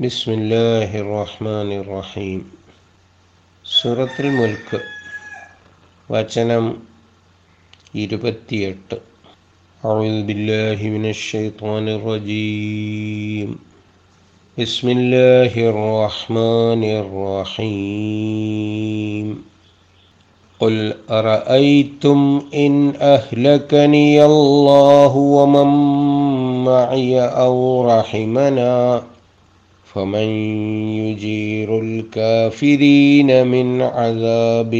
بسم الله الرحمن الرحيم സൂറത്തുൽ മുൽക്ക് വചനം ഇരുപത്തിയെട്ട് أعوذ بالله من الشيطان الرجيم بسم الله الرحمن الرحيم قل أرأيتم إن أهلكني الله ومن معي أو رحمنا فمن يجير الكافرين من عذاب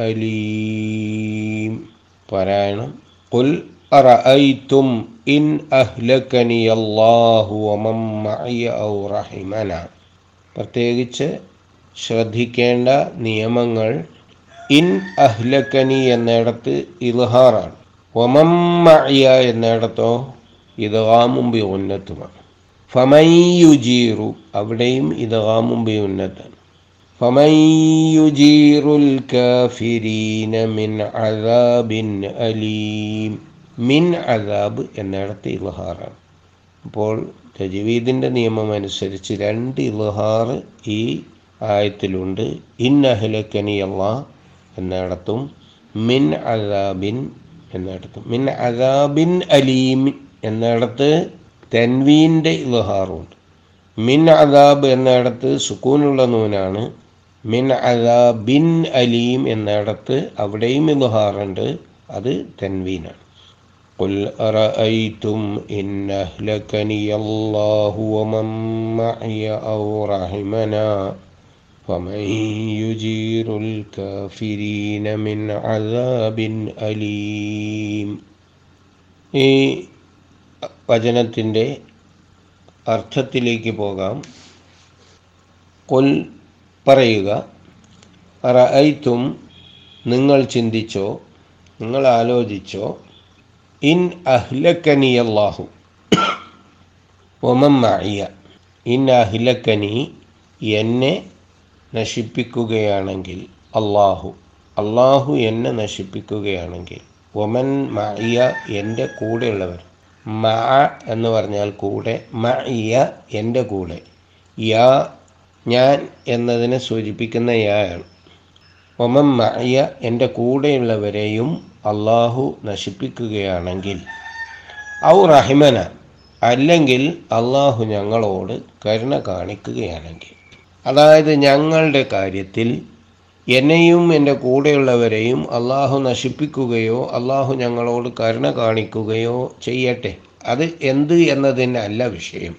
أليم പാരായണം قل أرأيتم إن أهلكني الله ومن معي أو رحمنا പ്രത്യേകിച്ച് ശ്രദ്ധിക്കേണ്ട നിയമങ്ങൾ ഇൻ അഹ്ലക്കനി എന്നിടത്ത് ഇൽഹാറാണ് ഒമമ്മയ എന്നിടത്തോ ഇതാമും ബി ഉന്നത്തുമാണ് ഫമയ്യുജീറു അവിടെയും ഇതാമും ബിയുന്നത്താണ് ഫമയ്യുജീറുൽ കാഫിരീന മിൻ അദാബിൻ അലീം. മിൻ അദാബ് എന്നിടത്ത് ഇലഹാറാണ് അപ്പോൾ തജ്വീദിന്റെ നിയമം അനുസരിച്ച് രണ്ട് ഇലഹാർ ഈ ആയത്തിലുണ്ട്. ഇൻ അഹ്ലക്കനി അള്ളാ എന്നിടത്തും മിൻ അദാബിൻ എന്നിടത്തും. മിൻ അദാബിൻ അലീം എന്നിടത്ത് തെൻവീൻ്റെ ഇൽഹാറുണ്ട് മിൻ അദാബ് എന്നിടത്ത് സുക്കൂനുള്ള നൂനാണ് മിൻ അദാബിൻ അലീം എന്നിടത്ത് അവിടെയും ഇൽഹാറുണ്ട് അത് തെൻവീനാണ് قل أرأيتم إن أهلكني الله ومن معي أو رحمنا فمن يجير الكافرين من عذاب أليم ഈ വചനത്തിന്റെ അർത്ഥത്തിലേക്ക് പോകാം. കൊൽ പറയുക റഅയ്ത്തും നിങ്ങൾ ചിന്തിച്ചോ നിങ്ങൾ ആലോചിച്ചോ ഇൻ അഹ്ലക്കനി അള്ളാഹു ഒമമ്മയ ഇൻ അഹ്ലക്കനി എന്നെ നശിപ്പിക്കുകയാണെങ്കിൽ അള്ളാഹു അള്ളാഹു എന്നെ നശിപ്പിക്കുകയാണെങ്കിൽ ഒമൻ മായ എന്റെ കൂടെയുള്ളവർ മ എന്ന് പറഞ്ഞാൽ കൂടെ മ ഇയ എന്റെ കൂടെ. യാ ഞാൻ എന്നതിനെ സൂചിപ്പിക്കുന്ന യാണ് ഒമം മയ എന്റെ കൂടെയുള്ളവരെയും അള്ളാഹു നശിപ്പിക്കുകയാണെങ്കിൽ ഔ റഹിമന അല്ലെങ്കിൽ അള്ളാഹു ഞങ്ങളോട് കരുണ കാണിക്കുകയാണെങ്കിൽ. അതായത് ഞങ്ങളുടെ കാര്യത്തിൽ എന്നെയും എന്റെ കൂടെയുള്ളവരെയും അള്ളാഹു നശിപ്പിക്കുകയോ അള്ളാഹു ഞങ്ങളോട് കരുണ കാണിക്കുകയോ ചെയ്യട്ടെ. അത് എന്ത് എന്നതിന്റെ എന്നതിനല്ല വിഷയം.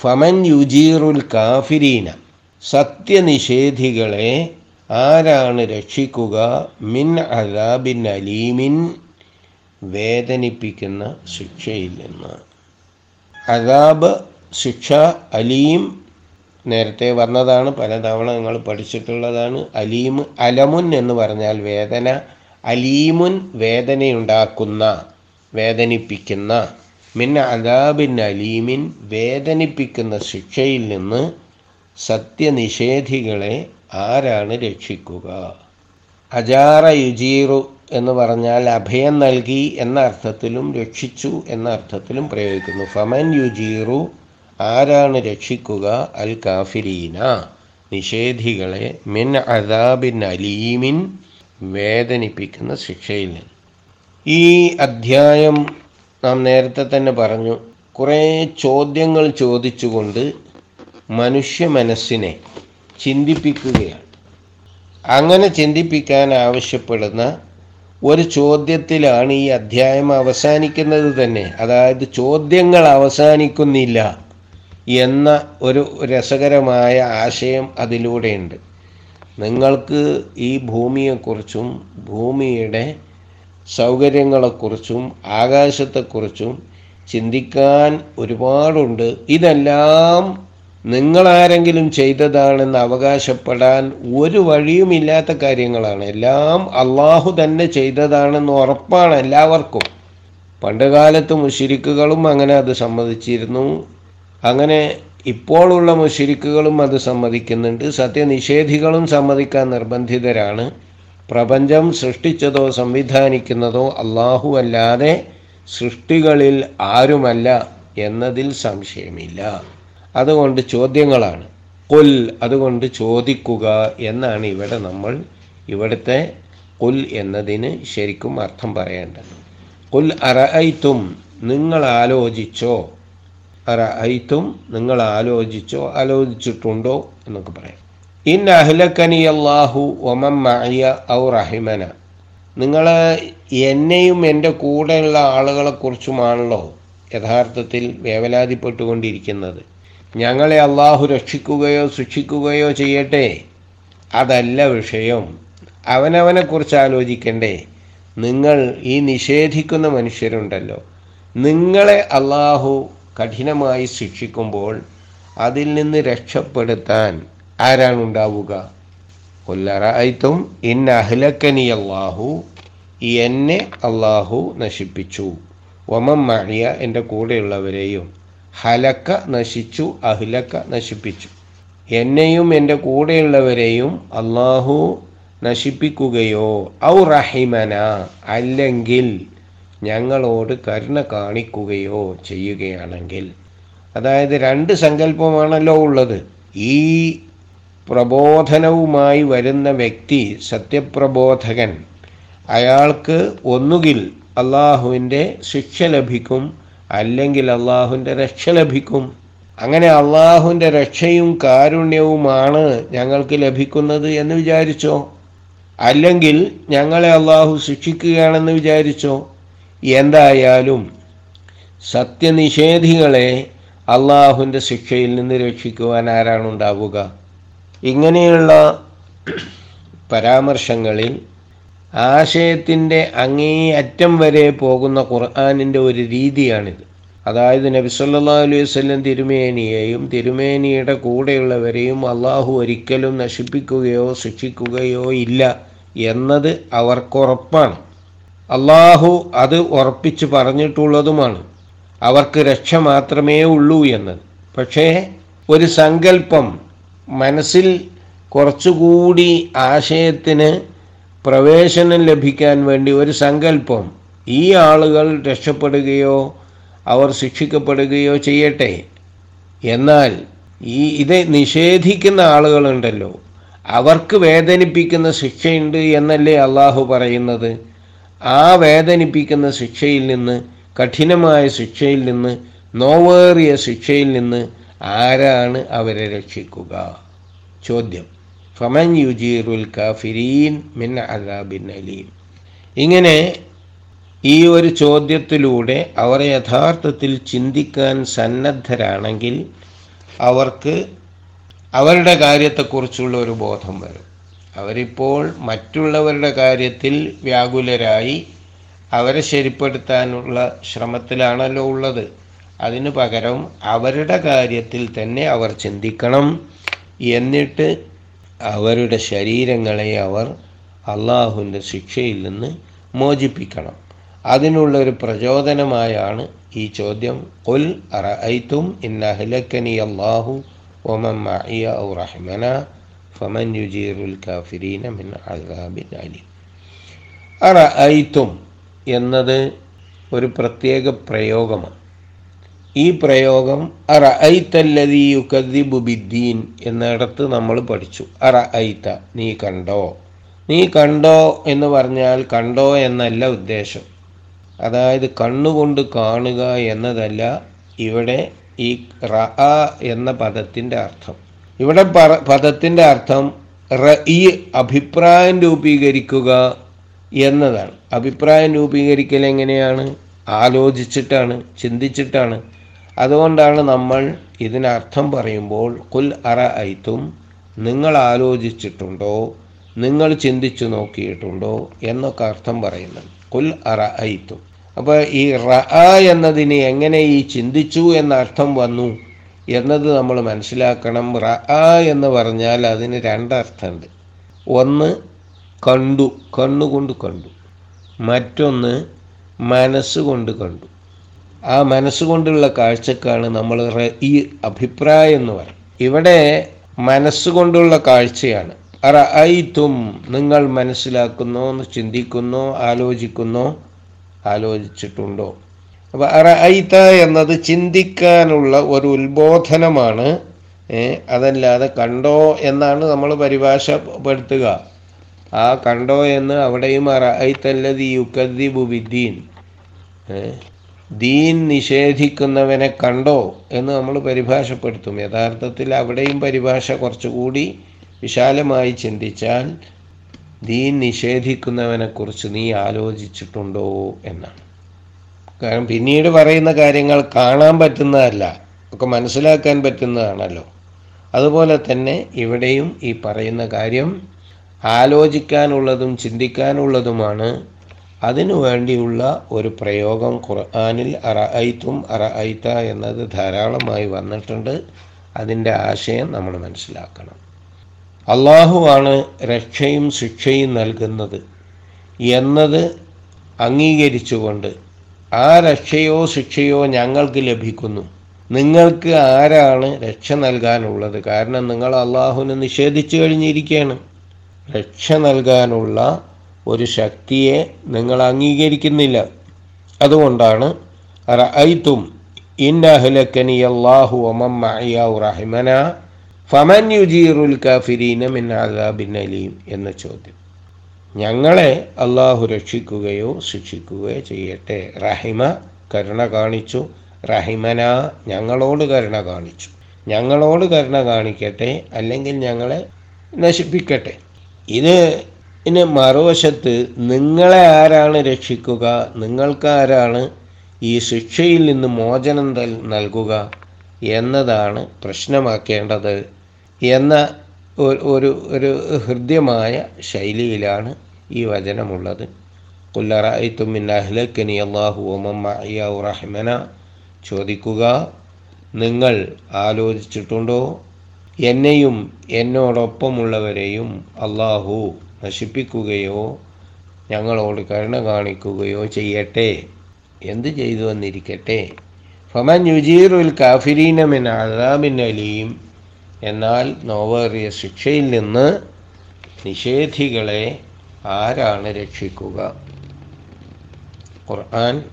ഫമൻ യുജീറുൽ കാഫിരീന. സത്യനിഷേധികളെ ആരാണ് രക്ഷിക്കുക? മിൻ അദാബിൻ അലീമിൻ. വേദനിപ്പിക്കുന്ന ശിക്ഷയിൽ നിന്ന്. അദാബ് ശിക്ഷ അലീം നേരത്തെ വന്നതാണ് പലതവണ നിങ്ങൾ പഠിച്ചിട്ടുള്ളതാണ്. അലീമ് അലമുൻ എന്ന് പറഞ്ഞാൽ വേദന അലീമുൻ വേദനയുണ്ടാക്കുന്ന വേദനിപ്പിക്കുന്ന മിൻ അദാബിൻ അലീമിൻ വേദനിപ്പിക്കുന്ന ശിക്ഷയിൽ നിന്ന് സത്യനിഷേധികളെ ആരാണ് രക്ഷിക്കുക? അജാറ യുജീറു എന്ന് പറഞ്ഞാൽ അഭയം നൽകി എന്ന അർത്ഥത്തിലും രക്ഷിച്ചു എന്ന അർത്ഥത്തിലും പ്രയോഗിക്കുന്നു. ഫമൻ യുജീറു ആരാണ് രക്ഷിക്കുക? അൽ കാഫിരീന നിഷേധികളെ മിൻ അദാബിൻ അലീമിൻ വേദനിപ്പിക്കുന്ന ശിക്ഷയിൽ നിന്ന്. ഈ അധ്യായം നാം നേരത്തെ തന്നെ പറഞ്ഞു. കുറേ ചോദ്യങ്ങൾ ചോദിച്ചുകൊണ്ട് മനുഷ്യ മനസ്സിനെ ചിന്തിപ്പിക്കുകയാണ്. അങ്ങനെ ചിന്തിപ്പിക്കാൻ ആവശ്യപ്പെടുന്ന ഒരു ചോദ്യത്തിലാണ് ഈ അധ്യായം അവസാനിക്കുന്നത് തന്നെ. അതായത് ചോദ്യങ്ങൾ അവസാനിക്കുന്നില്ല. എന്ന ഒരു രസകരമായ ആശയം അതിലൂടെയുണ്ട്. നിങ്ങൾക്ക് ഈ ഭൂമിയെക്കുറിച്ചും ഭൂമിയുടെ സൗകര്യങ്ങളെക്കുറിച്ചും ആകാശത്തെക്കുറിച്ചും ചിന്തിക്കാൻ ഒരുപാടുണ്ട്. ഇതെല്ലാം നിങ്ങളാരെങ്കിലും ചെയ്തതാണെന്ന് അവകാശപ്പെടാൻ ഒരു വഴിയുമില്ലാത്ത കാര്യങ്ങളാണ്. എല്ലാം അള്ളാഹു തന്നെ ചെയ്തതാണെന്ന് ഉറപ്പാണ് എല്ലാവർക്കും. പണ്ടുകാലത്ത് മുഷിരിക്കുകളും അങ്ങനെ അത് സമ്മതിച്ചിരുന്നു. അങ്ങനെ ഇപ്പോഴുള്ള മുഷിരിക്കുകളും അത് സമ്മതിക്കുന്നുണ്ട്. സത്യനിഷേധികളും സമ്മതിക്കാൻ നിർബന്ധിതരാണ്. പ്രപഞ്ചം സൃഷ്ടിച്ചതോ സംവിധാനിക്കുന്നതോ അള്ളാഹു അല്ലാതെ സൃഷ്ടികളിൽ ആരുമല്ല എന്നതിൽ സംശയമില്ല. അതുകൊണ്ട് ചോദ്യങ്ങളാണ്. കൊൽ അതുകൊണ്ട് ചോദിക്കുക എന്നാണ് ഇവിടെ നമ്മൾ ഇവിടുത്തെ കൊൽ എന്നതിന് ശരിക്കും അർത്ഥം പറയേണ്ടത്. കൊൽ അറയിത്തും നിങ്ങൾ ആലോചിച്ചോ? അറഐത്തും നിങ്ങൾ ആലോചിച്ചോ ആലോചിച്ചിട്ടുണ്ടോ എന്നൊക്കെ പറയാം. ഇൻ അഹ്ലക്കനി അള്ളാഹു ഒമം മഅയ ഔ റഹിമന. നിങ്ങൾ എന്നെയും എന്റെ കൂടെയുള്ള ആളുകളെക്കുറിച്ചുമാണല്ലോ യഥാർത്ഥത്തിൽ വേവലാതിപ്പെട്ടുകൊണ്ടിരിക്കുന്നത്. ഞങ്ങളെ അള്ളാഹു രക്ഷിക്കുകയോ ശിക്ഷിക്കുകയോ ചെയ്യട്ടെ. അതല്ല വിഷയം. അവനവനെക്കുറിച്ച് ആലോചിക്കണ്ടേ. നിങ്ങൾ ഈ നിഷേധിക്കുന്ന മനുഷ്യരുണ്ടല്ലോ. നിങ്ങളെ അള്ളാഹു കഠിനമായി ശിക്ഷിക്കുമ്പോൾ അതിൽ നിന്ന് രക്ഷപ്പെടുത്താൻ ആരാണ് ഉണ്ടാവുക കൊല്ലറായിത്തും ഇൻ അഹ്ലക്കനി അള്ളാഹു എന്നെ അള്ളാഹു നശിപ്പിച്ചു. ഒമം മഴിയ എന്റെ കൂടെയുള്ളവരെയും ഹലക്ക നശിച്ചു അഹ്ലക്ക നശിപ്പിച്ചു. എന്നെയും എന്റെ കൂടെയുള്ളവരെയും അള്ളാഹു നശിപ്പിക്കുകയോ ഔ റഹിമന അല്ലെങ്കിൽ ഞങ്ങളോട് കരുണ കാണിക്കുകയോ ചെയ്യുകയാണെങ്കിൽ അതായത് രണ്ട് സങ്കല്പമാണല്ലോ ഉള്ളത്. ഈ പ്രബോധനവുമായി വരുന്ന വ്യക്തി സത്യപ്രബോധകൻ. അയാൾക്ക് ഒന്നുകിൽ അള്ളാഹുവിന്റെ ശിക്ഷ ലഭിക്കും അല്ലെങ്കിൽ അള്ളാഹുവിന്റെ രക്ഷ ലഭിക്കും. അങ്ങനെ അള്ളാഹുവിന്റെ രക്ഷയും കാരുണ്യവുമാണ് ഞങ്ങൾക്ക് ലഭിക്കുന്നത് എന്ന് വിചാരിച്ചോ? അല്ലെങ്കിൽ ഞങ്ങളെ അള്ളാഹു ശിക്ഷിക്കുകയാണെന്ന് വിചാരിച്ചോ? എന്തായാലും സത്യനിഷേധികളെ അള്ളാഹുവിന്റെ ശിക്ഷയിൽ നിന്ന് രക്ഷിക്കുവാൻ ആരാണ് ഉണ്ടാവുക ഇങ്ങനെയുള്ള പരാമർശങ്ങളിൽ ആശയത്തിന്റെ അങ്ങേയറ്റം വരെ പോകുന്ന ഖുർആാനിന്റെ ഒരു രീതിയാണിത്. അതായത് നബിസല്ലാ അലൈഹി വല്ലം തിരുമേനിയെയും തിരുമേനിയുടെ കൂടെയുള്ളവരെയും അള്ളാഹു ഒരിക്കലും നശിപ്പിക്കുകയോ ശിക്ഷിക്കുകയോ ഇല്ല എന്നത് അവർക്കുറപ്പാണ് അള്ളാഹു അത് ഉറപ്പിച്ച് പറഞ്ഞിട്ടുള്ളതുമാണ്. അവർക്ക് രക്ഷ മാത്രമേ ഉള്ളൂ എന്നത് പക്ഷേ ഒരു സങ്കല്പം മനസ്സിൽ കുറച്ചുകൂടി ആശയത്തിന് പ്രവേശനം ലഭിക്കാൻ വേണ്ടി ഒരു സങ്കല്പം ഈ ആളുകൾ രക്ഷപ്പെടുകയോ അവർ ശിക്ഷിക്കപ്പെടുകയോ ചെയ്യട്ടെ. എന്നാൽ ഈ ഇത് നിഷേധിക്കുന്ന ആളുകളുണ്ടല്ലോ. അവർക്ക് വേദനിപ്പിക്കുന്ന ശിക്ഷയുണ്ട് എന്നല്ലേ അള്ളാഹു പറയുന്നത്? ആ വേദനിപ്പിക്കുന്ന ശിക്ഷയിൽ നിന്ന് കഠിനമായ ശിക്ഷയിൽ നിന്ന് നോവേറിയ ശിക്ഷയിൽ നിന്ന് ആരാണ് അവരെ രക്ഷിക്കുക? ചോദ്യം. ഫമൻ യുജീറുൽ കാഫിരീൻ മിൻ അദാബിൻ അലീം. ഇങ്ങനെ ഈ ഒരു ചോദ്യത്തിലൂടെ അവർ യഥാർത്ഥത്തിൽ ചിന്തിക്കാൻ സന്നദ്ധരാണെങ്കിൽ അവർക്ക് അവരുടെ കാര്യത്തെക്കുറിച്ചുള്ള ഒരു ബോധം വരും. അവരിപ്പോൾ മറ്റുള്ളവരുടെ കാര്യത്തിൽ വ്യാകുലരായി അവരെ ശരിപ്പെടുത്താനുള്ള ശ്രമത്തിലാണല്ലോ ഉള്ളത്. അതിനു പകരം അവരുടെ കാര്യത്തിൽ തന്നെ അവർ ചിന്തിക്കണം. എന്നിട്ട് അവരുടെ ശരീരങ്ങളെ അവർ അള്ളാഹുവിന്റെ ശിക്ഷയിൽ നിന്ന് മോചിപ്പിക്കണം. അതിനുള്ള ഒരു പ്രചോദനമായാണ് ഈ ചോദ്യം. കൊൽ അറഐത്തും ഇന്നഹലക്കനി അള്ളാഹു ഔ റഹ്മന. ഫമൻ യുജീറുൽ കാഫിരീന മിൻ അസാബിൻ അലി അറഐത്തും എന്നത് ഒരു പ്രത്യേക പ്രയോഗമാണ്. ഈ പ്രയോഗം അറ ഐത്തല്ലതി യുക്കദിബു ബിദ്ദീൻ എന്നിടത്ത് നമ്മൾ പഠിച്ചു. അറ ഐത്ത നീ കണ്ടോ? നീ കണ്ടോ എന്ന് പറഞ്ഞാൽ കണ്ടോ എന്നല്ല ഉദ്ദേശം. അതായത് കണ്ണുകൊണ്ട് കാണുക എന്നതല്ല ഇവിടെ ഈ റ എന്ന പദത്തിന്റെ അർത്ഥം. ഇവിടെ പറ പദത്തിന്റെ അർത്ഥം റ ഈ അഭിപ്രായം രൂപീകരിക്കുക എന്നതാണ്. അഭിപ്രായം രൂപീകരിക്കൽ എങ്ങനെയാണ്? ആലോചിച്ചിട്ടാണ് ചിന്തിച്ചിട്ടാണ്. അതുകൊണ്ടാണ് നമ്മൾ ഇതിനർത്ഥം പറയുമ്പോൾ കുൽ അറ ഐത്തും നിങ്ങൾ ആലോചിച്ചിട്ടുണ്ടോ? നിങ്ങൾ ചിന്തിച്ചു നോക്കിയിട്ടുണ്ടോ? എന്നൊക്കെ അർത്ഥം പറയുന്നുണ്ട്. കുൽ അറ ഐത്തും അപ്പോൾ ഈ റ എന്നതിന് എങ്ങനെ ഈ ചിന്തിച്ചു എന്ന അർത്ഥം വന്നു? എന്നത് നമ്മൾ മനസ്സിലാക്കണം. റ എന്ന് പറഞ്ഞാൽ അതിന് രണ്ടർത്ഥമുണ്ട്. ഒന്ന് കണ്ടു കണ്ണുകൊണ്ട് കണ്ടു മറ്റൊന്ന് മനസ്സുകൊണ്ട് കണ്ടു ആ മനസ്സുകൊണ്ടുള്ള കാഴ്ചക്കാണ് നമ്മൾ ഈ അഭിപ്രായം എന്ന് പറയും. ഇവിടെ മനസ്സുകൊണ്ടുള്ള കാഴ്ചയാണ്. ഐത്തും നിങ്ങൾ മനസ്സിലാക്കുന്നോ ചിന്തിക്കുന്നോ ആലോചിക്കുന്നോ. ആലോചിച്ചിട്ടുണ്ടോ? അപ്പോൾ അറ ഐത്ത എന്നത് ചിന്തിക്കാനുള്ള ഒരു ഉത്ബോധനമാണ്. അതല്ലാതെ കണ്ടോ എന്നാണ് നമ്മൾ പരിഭാഷപ്പെടുത്തുക. ആ കണ്ടോ എന്ന് അവിടെയും അറൈത്തല്ലതി യുക്കദ്ദിബു ബിദ്ദീൻ. ഏ ദീൻ നിഷേധിക്കുന്നവനെ കണ്ടോ എന്ന് നമ്മൾ പരിഭാഷപ്പെടുത്തും. യഥാർത്ഥത്തിൽ അവിടെയും പരിഭാഷ കുറച്ചുകൂടി വിശാലമായി ചിന്തിച്ചാൽ ദീൻ നിഷേധിക്കുന്നവനെക്കുറിച്ച് നീ ആലോചിച്ചിട്ടുണ്ടോ എന്നാണ്. കാരണം പിന്നീട് പറയുന്ന കാര്യങ്ങൾ കാണാൻ പറ്റുന്നതല്ല ഒക്കെ മനസ്സിലാക്കാൻ പറ്റുന്നതാണല്ലോ. അതുപോലെ തന്നെ ഇവിടെയും ഈ പറയുന്ന കാര്യം ആലോചിക്കാനുള്ളതും ചിന്തിക്കാനുള്ളതുമാണ്. അതിനു വേണ്ടിയുള്ള ഒരു പ്രയോഗം ഖുർആാനിൽ അറഅയ്ത്തും അറഅയ്ത്ത എന്നത് ധാരാളമായി വന്നിട്ടുണ്ട്. അതിന്റെ ആശയം നമ്മൾ മനസ്സിലാക്കണം. അള്ളാഹുവാണ് രക്ഷയും ശിക്ഷയും നൽകുന്നത് എന്നത് അംഗീകരിച്ചുകൊണ്ട് ആ രക്ഷയോ ശിക്ഷയോ ഞങ്ങൾക്ക് ലഭിക്കുന്നു. നിങ്ങൾക്ക് ആരാണ് രക്ഷ നൽകാനുള്ളത്? കാരണം നിങ്ങൾ അള്ളാഹുവിനെ നിഷേധിച്ചു കഴിഞ്ഞിരിക്കുകയാണ്. രക്ഷ നൽകാനുള്ള ഒരു ശക്തിയെ നിങ്ങൾ അംഗീകരിക്കുന്നില്ല. അതുകൊണ്ടാണ് റഅയ്തും ഇന്നഹ്ലക്കനി മഅയാഹു റഹിമന ഫമൻ യുജീറുൽ കാഫിരീന മിൻ അദാബിൻ എന്ന ചോദ്യം. ഞങ്ങളെ അള്ളാഹു രക്ഷിക്കുകയോ ശിക്ഷിക്കുകയോ ചെയ്യട്ടെ. റഹിമ കരുണ കാണിച്ചു. റഹിമന ഞങ്ങളോട് കരുണ കാണിച്ചു. ഞങ്ങളോട് കരുണ കാണിക്കട്ടെ അല്ലെങ്കിൽ ഞങ്ങളെ നശിപ്പിക്കട്ടെ. ഇത് ഇനി മറുവശത്ത് നിങ്ങളെ ആരാണ് രക്ഷിക്കുക? നിങ്ങൾക്കാരാണ് ഈ ശിക്ഷയിൽ നിന്ന് മോചനം നൽകുക എന്നതാണ് പ്രശ്നമാക്കേണ്ടത് എന്ന ഒരു- ഒരു ഹൃദ്യമായ ശൈലിയിലാണ് ഈ വചനമുള്ളത്. കുല്ലറായിത്തും ചോദിക്കുക നിങ്ങൾ ആലോചിച്ചിട്ടുണ്ടോ? എന്നെയും എന്നോടൊപ്പമുള്ളവരെയും അള്ളാഹു നശിപ്പിക്കുകയോ ഞങ്ങളോട് കരുണ കാണിക്കുകയോ ചെയ്യട്ടെ? എന്ത് ചെയ്തു വന്നിരിക്കട്ടെ ഫമൻ യുജീറുൽ കാഫിരീനമിൻ അലാമിൻ അലീം. എന്നാൽ നോവേറിയ ശിക്ഷയിൽ നിന്ന് നിഷേധികളെ ആരാണ് രക്ഷിക്കുക? ഖുർആൻ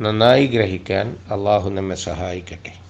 നന്നായി ഗ്രഹിക്കാൻ അള്ളാഹു നമ്മെ സഹായിക്കട്ടെ.